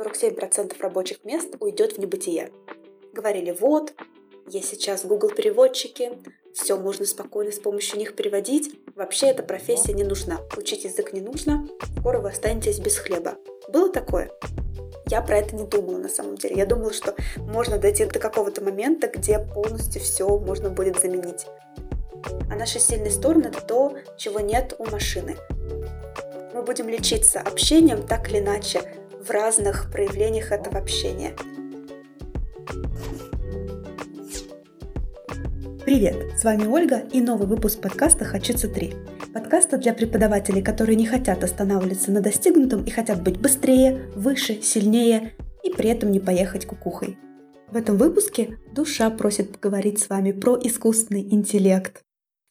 47% рабочих мест уйдет в небытие. Говорили, вот, есть сейчас Google переводчики, все можно спокойно с помощью них переводить. Вообще эта профессия не нужна. Учить язык не нужно, скоро вы останетесь без хлеба. Было такое? Я про это не думала на самом деле. Я думала, что можно дойти до какого-то момента, где полностью все можно будет заменить. А наша сильная сторона это то, чего нет у машины. Мы будем лечиться общением так или иначе в разных проявлениях этого общения. Привет, с вами Ольга и новый выпуск подкаста «Хочется 3». Подкаста для преподавателей, которые не хотят останавливаться на достигнутом и хотят быть быстрее, выше, сильнее и при этом не поехать кукухой. В этом выпуске душа просит поговорить с вами про искусственный интеллект.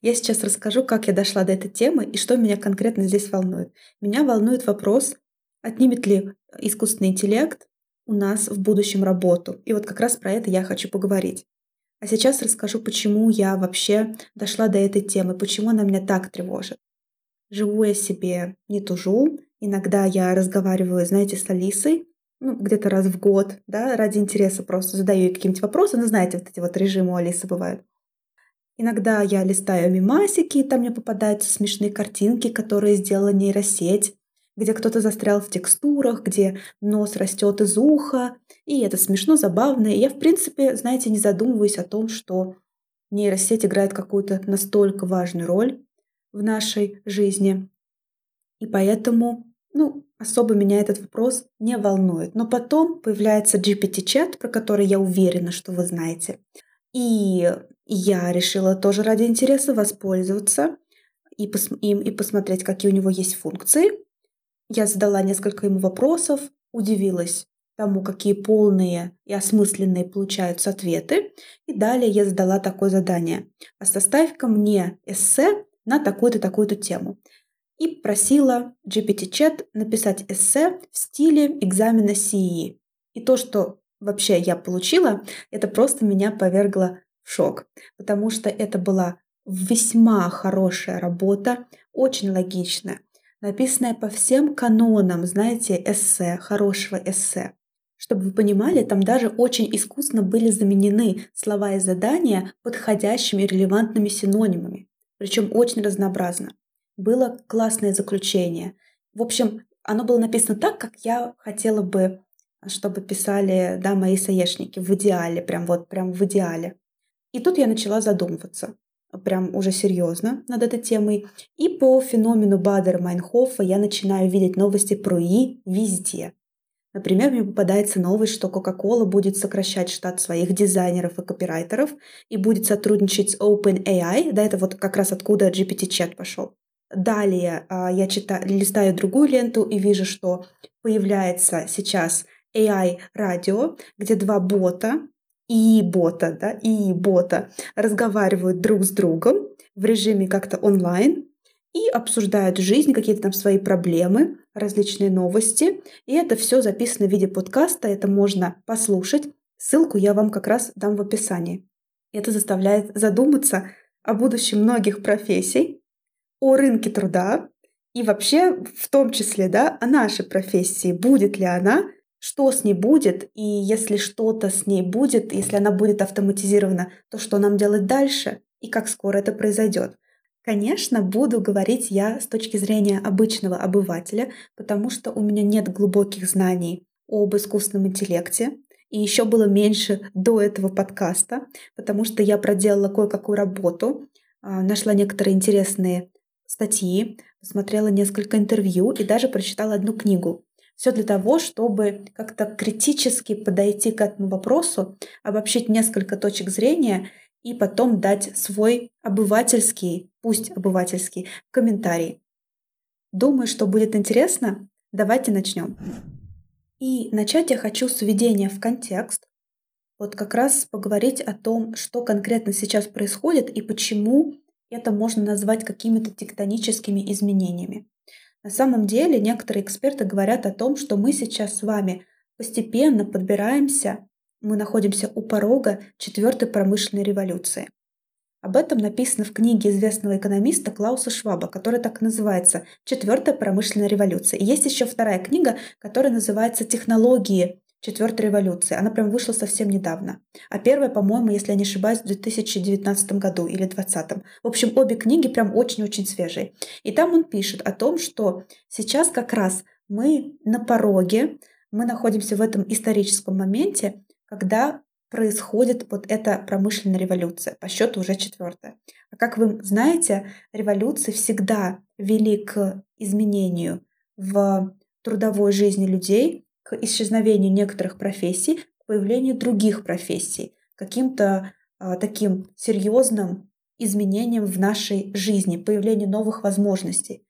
Я сейчас расскажу, как я дошла до этой темы и что меня конкретно здесь волнует. Меня волнует вопрос, отнимет ли искусственный интеллект у нас в будущем работу. И вот как раз про это я хочу поговорить. А сейчас расскажу, почему я вообще дошла до этой темы, почему она меня так тревожит. Живу я себе, не тужу. Иногда я разговариваю, знаете, с Алисой, ну, где-то раз в год, да, ради интереса просто задаю ей какие-нибудь вопросы. Ну, знаете, вот эти вот режимы у Алисы бывают. Иногда я листаю мимасики, и там мне попадаются смешные картинки, которые сделала нейросеть где кто-то застрял в текстурах, где нос растет из уха, и это смешно, забавно. И я, в принципе, знаете, не задумываюсь о том, что нейросеть играет какую-то настолько важную роль в нашей жизни. И поэтому, ну, особо меня этот вопрос не волнует. Но потом появляется GPT-чат, про который я уверена, что вы знаете. И я решила тоже ради интереса воспользоваться и им и посмотреть, какие у него есть функции. Я задала несколько ему вопросов, удивилась тому, какие полные и осмысленные получаются ответы. И далее я задала такое задание. А составь-ка мне эссе на такую-то, такую-то тему. И просила GPT-чат написать эссе в стиле экзамена CE. И то, что вообще я получила, это просто меня повергло в шок. Потому что это была весьма хорошая работа, очень логичная написанное по всем канонам, знаете, эссе, хорошего эссе. Чтобы вы понимали, там даже очень искусно были заменены слова и задания подходящими релевантными синонимами, причем очень разнообразно. Было классное заключение. В общем, оно было написано так, как я хотела бы, чтобы писали да, мои соешники, в идеале, прям вот, прям в идеале. И тут я начала задумываться прям уже серьезно над этой темой. И по феномену Бадера Майнхофа я начинаю видеть новости про ИИ везде. Например, мне попадается новость, что Coca-Cola будет сокращать штат своих дизайнеров и копирайтеров и будет сотрудничать с OpenAI. Да, это вот как раз откуда GPT-чат пошел. Далее а, я читаю, листаю другую ленту и вижу, что появляется сейчас AI-радио, где два бота и бота, да, и бота разговаривают друг с другом в режиме как-то онлайн и обсуждают жизнь, какие-то там свои проблемы, различные новости. И это все записано в виде подкаста, это можно послушать. Ссылку я вам как раз дам в описании. Это заставляет задуматься о будущем многих профессий, о рынке труда и вообще в том числе да, о нашей профессии. Будет ли она что с ней будет, и если что-то с ней будет, если она будет автоматизирована, то что нам делать дальше и как скоро это произойдет. Конечно, буду говорить я с точки зрения обычного обывателя, потому что у меня нет глубоких знаний об искусственном интеллекте, и еще было меньше до этого подкаста, потому что я проделала кое-какую работу, а, нашла некоторые интересные статьи, посмотрела несколько интервью и даже прочитала одну книгу все для того, чтобы как-то критически подойти к этому вопросу, обобщить несколько точек зрения и потом дать свой обывательский, пусть обывательский, комментарий. Думаю, что будет интересно. Давайте начнем. И начать я хочу с введения в контекст. Вот как раз поговорить о том, что конкретно сейчас происходит и почему это можно назвать какими-то тектоническими изменениями. На самом деле некоторые эксперты говорят о том, что мы сейчас с вами постепенно подбираемся, мы находимся у порога четвертой промышленной революции. Об этом написано в книге известного экономиста Клауса Шваба, которая так называется «Четвертая промышленная революция». И есть еще вторая книга, которая называется «Технологии четвертой революции». Она прям вышла совсем недавно. А первая, по-моему, если я не ошибаюсь, в 2019 году или 2020. В общем, обе книги прям очень-очень свежие. И там он пишет о том, что сейчас как раз мы на пороге, мы находимся в этом историческом моменте, когда происходит вот эта промышленная революция, по счету уже четвертая. А как вы знаете, революции всегда вели к изменению в трудовой жизни людей, к исчезновению некоторых профессий, к появлению других профессий, каким-то а, таким серьезным изменением в нашей жизни, появлению новых возможностей.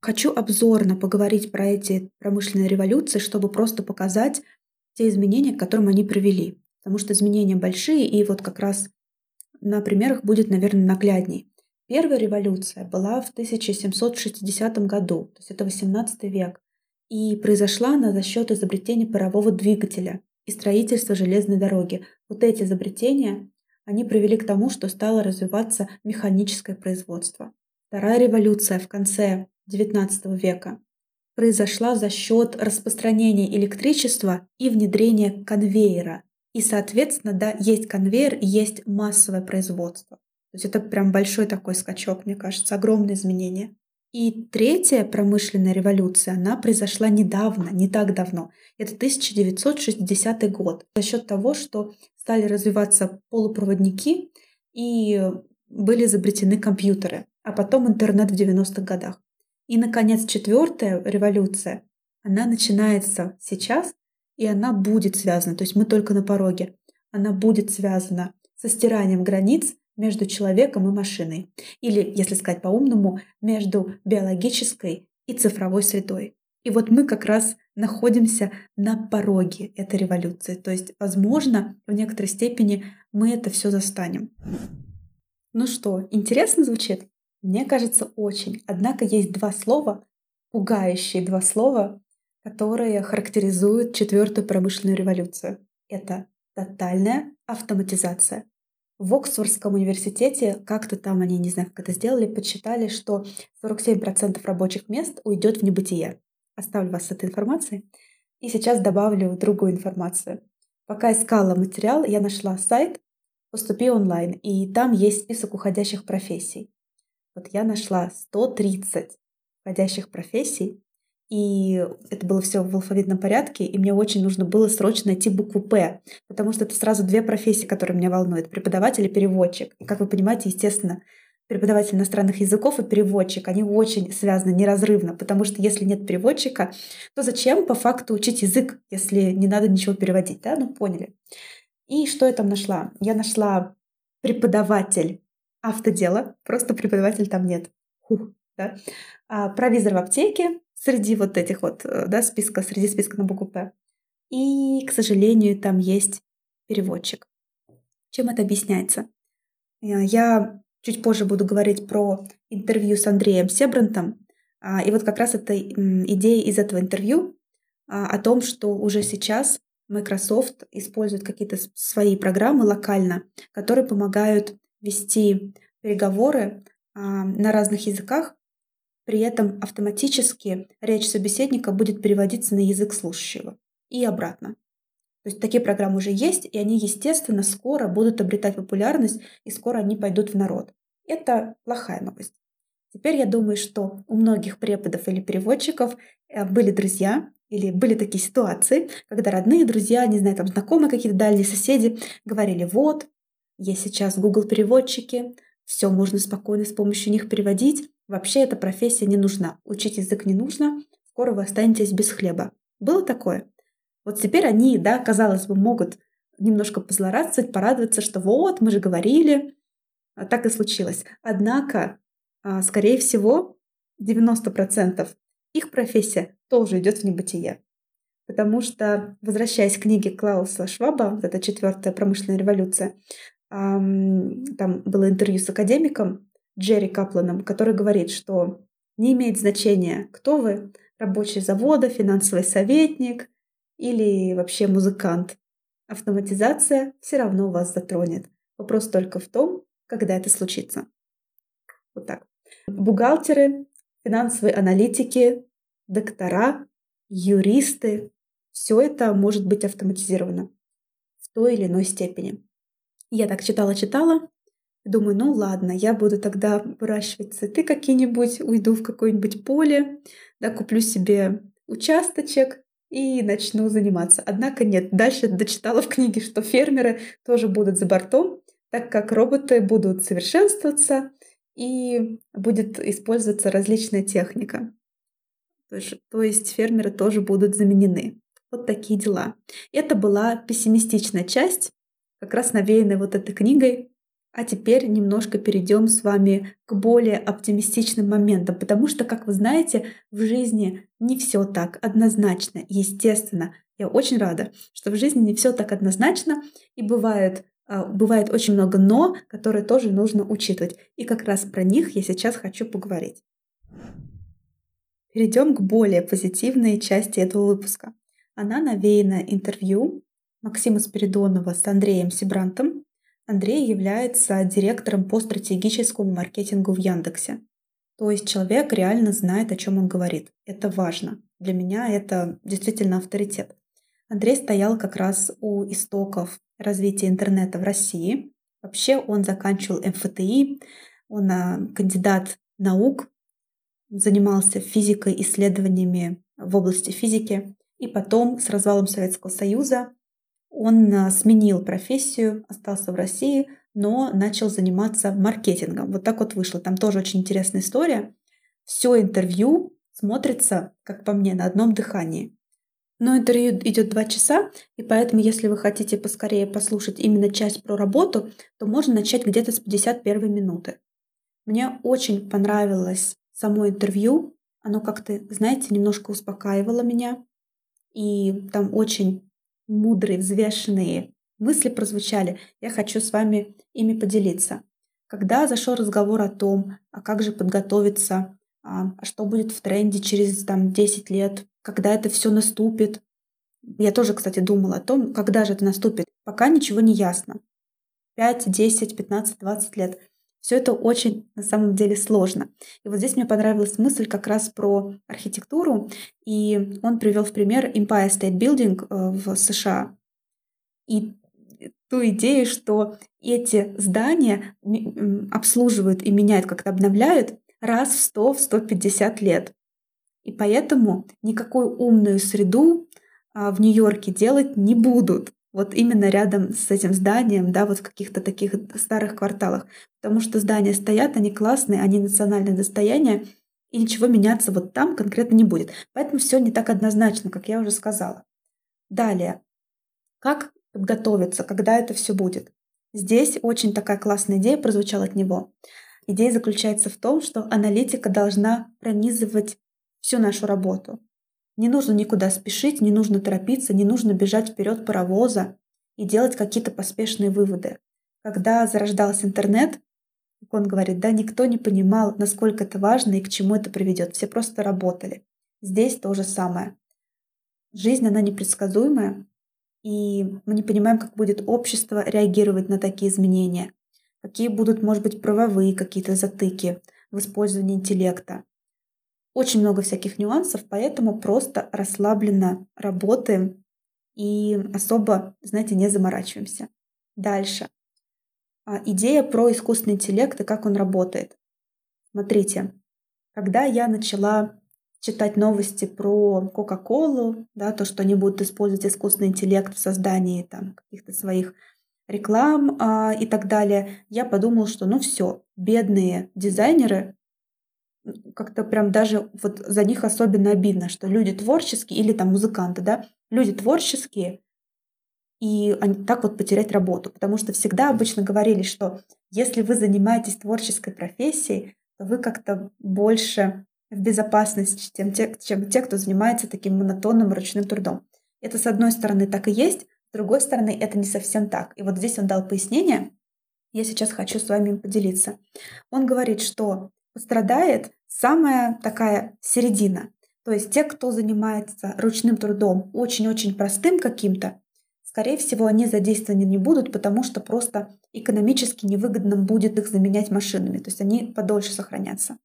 Хочу обзорно поговорить про эти промышленные революции, чтобы просто показать, те изменения, к которым они привели. Потому что изменения большие, и вот как раз на примерах будет, наверное, наглядней. Первая революция была в 1760 году, то есть это 18 век, и произошла она за счет изобретения парового двигателя и строительства железной дороги. Вот эти изобретения, они привели к тому, что стало развиваться механическое производство. Вторая революция в конце XIX века произошла за счет распространения электричества и внедрения конвейера. И, соответственно, да, есть конвейер, есть массовое производство. То есть это прям большой такой скачок, мне кажется, огромное изменение. И третья промышленная революция, она произошла недавно, не так давно. Это 1960 год. За счет того, что стали развиваться полупроводники и были изобретены компьютеры, а потом интернет в 90-х годах. И, наконец, четвертая революция, она начинается сейчас, и она будет связана, то есть мы только на пороге, она будет связана со стиранием границ между человеком и машиной. Или, если сказать по-умному, между биологической и цифровой средой. И вот мы как раз находимся на пороге этой революции. То есть, возможно, в некоторой степени мы это все застанем. Ну что, интересно звучит? Мне кажется, очень. Однако есть два слова, пугающие два слова, которые характеризуют четвертую промышленную революцию. Это тотальная автоматизация. В Оксфордском университете, как-то там они, не знаю, как это сделали, подсчитали, что 47% рабочих мест уйдет в небытие. Оставлю вас с этой информацией. И сейчас добавлю другую информацию. Пока искала материал, я нашла сайт «Поступи онлайн», и там есть список уходящих профессий. Вот я нашла 130 входящих профессий, и это было все в алфавитном порядке, и мне очень нужно было срочно найти букву «П», потому что это сразу две профессии, которые меня волнуют — преподаватель и переводчик. Как вы понимаете, естественно, преподаватель иностранных языков и переводчик, они очень связаны неразрывно, потому что если нет переводчика, то зачем по факту учить язык, если не надо ничего переводить, да? Ну, поняли. И что я там нашла? Я нашла преподаватель автодело, просто преподаватель там нет. Хух, да? а, провизор в аптеке среди вот этих вот э, да, списка, среди списка на букву П. И, к сожалению, там есть переводчик. Чем это объясняется? Э, я чуть позже буду говорить про интервью с Андреем Себрантом. А, и вот как раз эта идея из этого интервью а, о том, что уже сейчас Microsoft использует какие-то свои программы локально, которые помогают вести переговоры а, на разных языках, при этом автоматически речь собеседника будет переводиться на язык слушающего и обратно. То есть такие программы уже есть, и они, естественно, скоро будут обретать популярность, и скоро они пойдут в народ. Это плохая новость. Теперь я думаю, что у многих преподов или переводчиков э, были друзья, или были такие ситуации, когда родные друзья, не знаю, там знакомые какие-то дальние соседи говорили, вот, есть сейчас Google переводчики, все можно спокойно с помощью них переводить. Вообще эта профессия не нужна. Учить язык не нужно. Скоро вы останетесь без хлеба. Было такое? Вот теперь они, да, казалось бы, могут немножко позлорадствовать, порадоваться, что вот, мы же говорили. А так и случилось. Однако, а, скорее всего, 90% их профессия тоже идет в небытие. Потому что, возвращаясь к книге Клауса Шваба, вот эта четвертая промышленная революция, там было интервью с академиком Джерри Капланом, который говорит, что не имеет значения, кто вы, рабочий завода, финансовый советник или вообще музыкант. Автоматизация все равно вас затронет. Вопрос только в том, когда это случится. Вот так. Бухгалтеры, финансовые аналитики, доктора, юристы, все это может быть автоматизировано в той или иной степени. Я так читала-читала, думаю, ну ладно, я буду тогда выращивать цветы какие-нибудь, уйду в какое-нибудь поле, да, куплю себе участочек и начну заниматься. Однако нет, дальше дочитала в книге, что фермеры тоже будут за бортом, так как роботы будут совершенствоваться и будет использоваться различная техника. То есть фермеры тоже будут заменены. Вот такие дела. Это была пессимистичная часть, как раз навеянная вот этой книгой. А теперь немножко перейдем с вами к более оптимистичным моментам, потому что, как вы знаете, в жизни не все так однозначно. Естественно, я очень рада, что в жизни не все так однозначно, и бывает, а, бывает очень много «но», которые тоже нужно учитывать. И как раз про них я сейчас хочу поговорить. Перейдем к более позитивной части этого выпуска. Она навеяна интервью Максима Спиридонова с Андреем Сибрантом. Андрей является директором по стратегическому маркетингу в Яндексе. То есть человек реально знает, о чем он говорит. Это важно. Для меня это действительно авторитет. Андрей стоял как раз у истоков развития интернета в России. Вообще он заканчивал МФТИ, он а, кандидат наук занимался физикой, исследованиями в области физики. И потом с развалом Советского Союза он а, сменил профессию, остался в России, но начал заниматься маркетингом. Вот так вот вышло. Там тоже очень интересная история. Все интервью смотрится, как по мне, на одном дыхании. Но интервью идет два часа, и поэтому, если вы хотите поскорее послушать именно часть про работу, то можно начать где-то с 51 минуты. Мне очень понравилось само интервью, оно как-то, знаете, немножко успокаивало меня. И там очень мудрые, взвешенные мысли прозвучали. Я хочу с вами ими поделиться. Когда зашел разговор о том, а как же подготовиться, а, а что будет в тренде через там, 10 лет, когда это все наступит. Я тоже, кстати, думала о том, когда же это наступит. Пока ничего не ясно. 5, 10, 15, 20 лет. Все это очень на самом деле сложно. И вот здесь мне понравилась мысль как раз про архитектуру, и он привел в пример Empire State Building э, в США. И ту идею, что эти здания обслуживают и меняют, как-то обновляют раз в 100, в 150 лет. И поэтому никакую умную среду а, в Нью-Йорке делать не будут вот именно рядом с этим зданием, да, вот в каких-то таких старых кварталах. Потому что здания стоят, они классные, они национальное достояние, и ничего меняться вот там конкретно не будет. Поэтому все не так однозначно, как я уже сказала. Далее. Как подготовиться, когда это все будет? Здесь очень такая классная идея прозвучала от него. Идея заключается в том, что аналитика должна пронизывать всю нашу работу. Не нужно никуда спешить, не нужно торопиться, не нужно бежать вперед паровоза и делать какие-то поспешные выводы. Когда зарождался интернет, как он говорит, да, никто не понимал, насколько это важно и к чему это приведет. Все просто работали. Здесь то же самое. Жизнь, она непредсказуемая, и мы не понимаем, как будет общество реагировать на такие изменения, какие будут, может быть, правовые какие-то затыки в использовании интеллекта. Очень много всяких нюансов, поэтому просто расслабленно работаем и особо, знаете, не заморачиваемся. Дальше. А, идея про искусственный интеллект и как он работает. Смотрите, когда я начала читать новости про Кока-Колу, да, то, что они будут использовать искусственный интеллект в создании там, каких-то своих реклам а, и так далее, я подумала, что ну все, бедные дизайнеры как-то прям даже вот за них особенно обидно, что люди творческие или там музыканты, да, люди творческие, и они так вот потерять работу. Потому что всегда обычно говорили, что если вы занимаетесь творческой профессией, то вы как-то больше в безопасности, чем те, чем те, кто занимается таким монотонным ручным трудом. Это, с одной стороны, так и есть, с другой стороны, это не совсем так. И вот здесь он дал пояснение, я сейчас хочу с вами поделиться. Он говорит, что пострадает самая такая середина. То есть те, кто занимается ручным трудом, очень-очень простым каким-то, скорее всего, они задействованы не будут, потому что просто экономически невыгодно будет их заменять машинами, то есть они подольше сохранятся.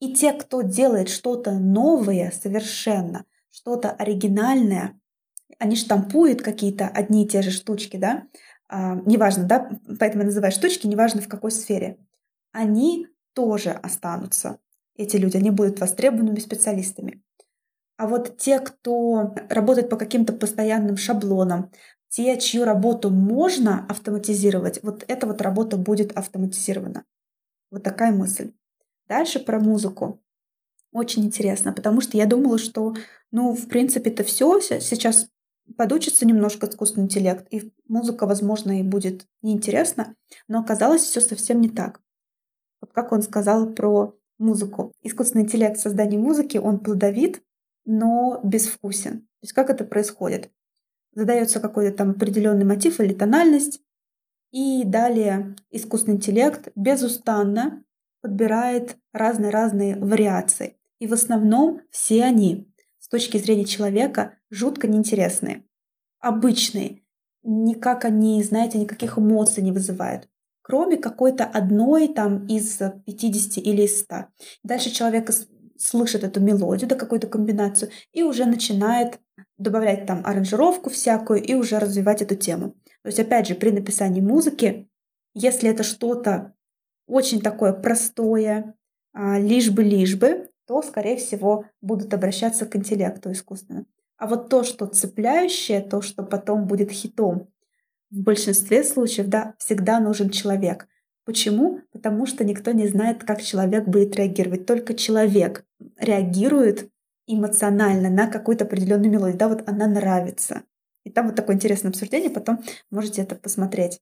И те, кто делает что-то новое совершенно, что-то оригинальное, они штампуют какие-то одни и те же штучки, да, а, неважно, да, поэтому я называю штучки, неважно в какой сфере, они тоже останутся, эти люди, они будут востребованными специалистами. А вот те, кто работает по каким-то постоянным шаблонам, те, чью работу можно автоматизировать, вот эта вот работа будет автоматизирована. Вот такая мысль. Дальше про музыку. Очень интересно, потому что я думала, что, ну, в принципе, это все. Сейчас подучится немножко искусственный интеллект, и музыка, возможно, и будет неинтересна, но оказалось все совсем не так. Вот как он сказал про музыку. Искусственный интеллект в создании музыки, он плодовит, но безвкусен. То есть как это происходит? Задается какой-то там определенный мотив или тональность, и далее искусственный интеллект безустанно подбирает разные-разные вариации. И в основном все они с точки зрения человека жутко неинтересные. Обычные. Никак они, знаете, никаких эмоций не вызывают. Кроме какой-то одной там из 50 или из 100. Дальше человек слышит эту мелодию, да, какую-то комбинацию, и уже начинает добавлять там аранжировку всякую и уже развивать эту тему. То есть, опять же, при написании музыки, если это что-то очень такое простое, а, лишь бы, лишь бы, то, скорее всего, будут обращаться к интеллекту искусственному. А вот то, что цепляющее, то, что потом будет хитом, в большинстве случаев, да, всегда нужен человек. Почему? Потому что никто не знает, как человек будет реагировать. Только человек реагирует эмоционально на какую-то определенную мелодию. Да, вот она нравится. И там вот такое интересное обсуждение, потом можете это посмотреть.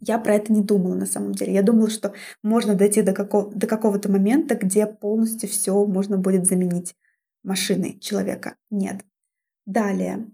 Я про это не думала на самом деле. Я думала, что можно дойти до, какого- до какого-то момента, где полностью все можно будет заменить машиной человека. Нет. Далее.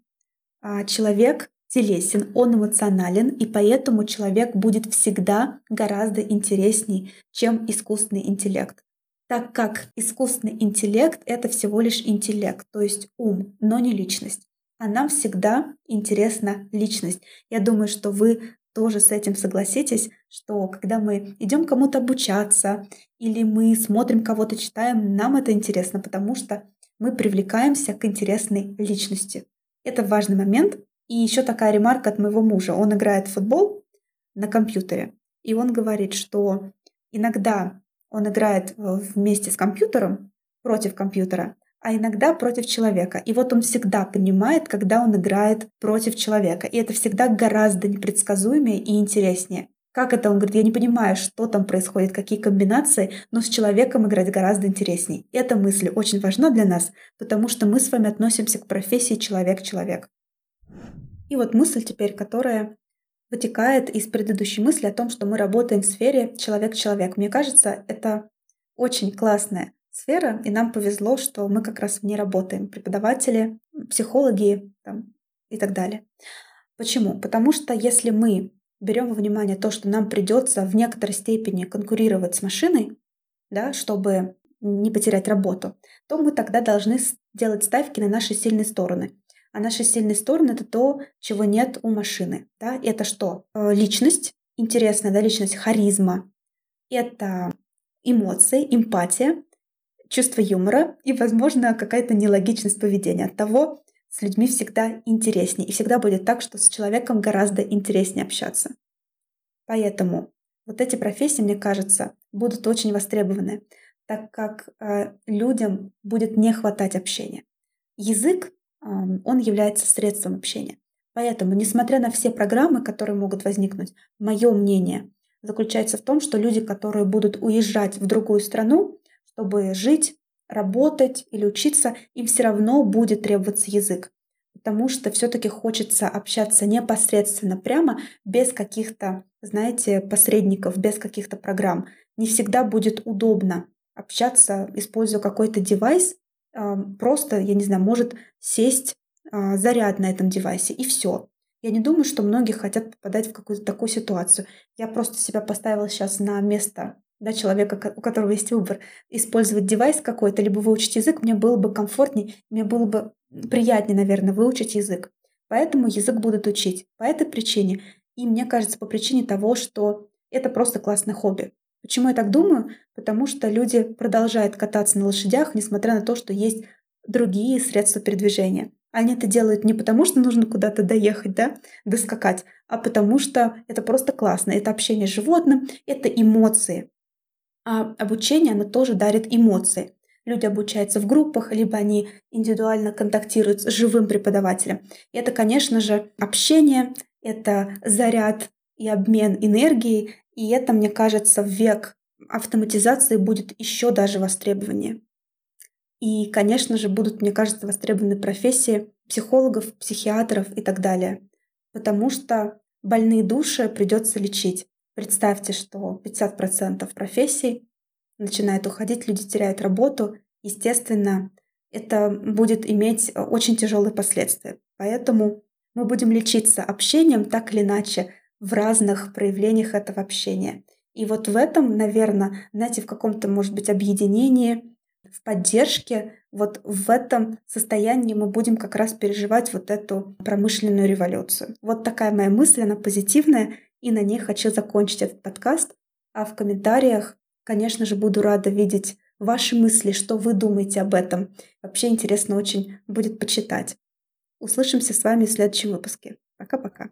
А, человек телесен, он эмоционален, и поэтому человек будет всегда гораздо интересней, чем искусственный интеллект. Так как искусственный интеллект — это всего лишь интеллект, то есть ум, но не личность. А нам всегда интересна личность. Я думаю, что вы тоже с этим согласитесь, что когда мы идем кому-то обучаться или мы смотрим кого-то, читаем, нам это интересно, потому что мы привлекаемся к интересной личности. Это важный момент. И еще такая ремарка от моего мужа. Он играет в футбол на компьютере, и он говорит, что иногда он играет вместе с компьютером, против компьютера, а иногда против человека. И вот он всегда понимает, когда он играет против человека. И это всегда гораздо непредсказуемее и интереснее. Как это? Он говорит, я не понимаю, что там происходит, какие комбинации, но с человеком играть гораздо интереснее. Эта мысль очень важна для нас, потому что мы с вами относимся к профессии человек-человек. И вот мысль теперь, которая вытекает из предыдущей мысли о том, что мы работаем в сфере человек-человек. Мне кажется, это очень классная сфера, и нам повезло, что мы как раз в ней работаем. Преподаватели, психологи там, и так далее. Почему? Потому что если мы берем во внимание то, что нам придется в некоторой степени конкурировать с машиной, да, чтобы не потерять работу, то мы тогда должны делать ставки на наши сильные стороны. А наши сильные стороны — это то, чего нет у машины. Да? Это что? Э, личность, интересная да, личность, харизма. Это эмоции, эмпатия, чувство юмора и, возможно, какая-то нелогичность поведения. От того с людьми всегда интереснее. И всегда будет так, что с человеком гораздо интереснее общаться. Поэтому вот эти профессии, мне кажется, будут очень востребованы, так как э, людям будет не хватать общения. Язык, он является средством общения. Поэтому, несмотря на все программы, которые могут возникнуть, мое мнение заключается в том, что люди, которые будут уезжать в другую страну, чтобы жить, работать или учиться, им все равно будет требоваться язык. Потому что все-таки хочется общаться непосредственно прямо, без каких-то, знаете, посредников, без каких-то программ. Не всегда будет удобно общаться, используя какой-то девайс. Просто, я не знаю, может сесть а, заряд на этом девайсе, и все. Я не думаю, что многие хотят попадать в какую-то такую ситуацию. Я просто себя поставила сейчас на место да, человека, у которого есть выбор, использовать девайс какой-то, либо выучить язык, мне было бы комфортнее, мне было бы приятнее, наверное, выучить язык. Поэтому язык будут учить. По этой причине. И мне кажется, по причине того, что это просто классное хобби. Почему я так думаю? Потому что люди продолжают кататься на лошадях, несмотря на то, что есть другие средства передвижения. Они это делают не потому, что нужно куда-то доехать, да, доскакать, а потому что это просто классно. Это общение с животным, это эмоции. А обучение, оно тоже дарит эмоции. Люди обучаются в группах, либо они индивидуально контактируют с живым преподавателем. И это, конечно же, общение, это заряд и обмен энергией, и это, мне кажется, в век автоматизации будет еще даже востребованнее. И, конечно же, будут, мне кажется, востребованы профессии психологов, психиатров и так далее. Потому что больные души придется лечить. Представьте, что 50% профессий начинает уходить, люди теряют работу. Естественно, это будет иметь очень тяжелые последствия. Поэтому мы будем лечиться общением так или иначе в разных проявлениях этого общения. И вот в этом, наверное, знаете, в каком-то, может быть, объединении, в поддержке, вот в этом состоянии мы будем как раз переживать вот эту промышленную революцию. Вот такая моя мысль, она позитивная, и на ней хочу закончить этот подкаст. А в комментариях, конечно же, буду рада видеть ваши мысли, что вы думаете об этом. Вообще интересно очень будет почитать. Услышимся с вами в следующем выпуске. Пока-пока.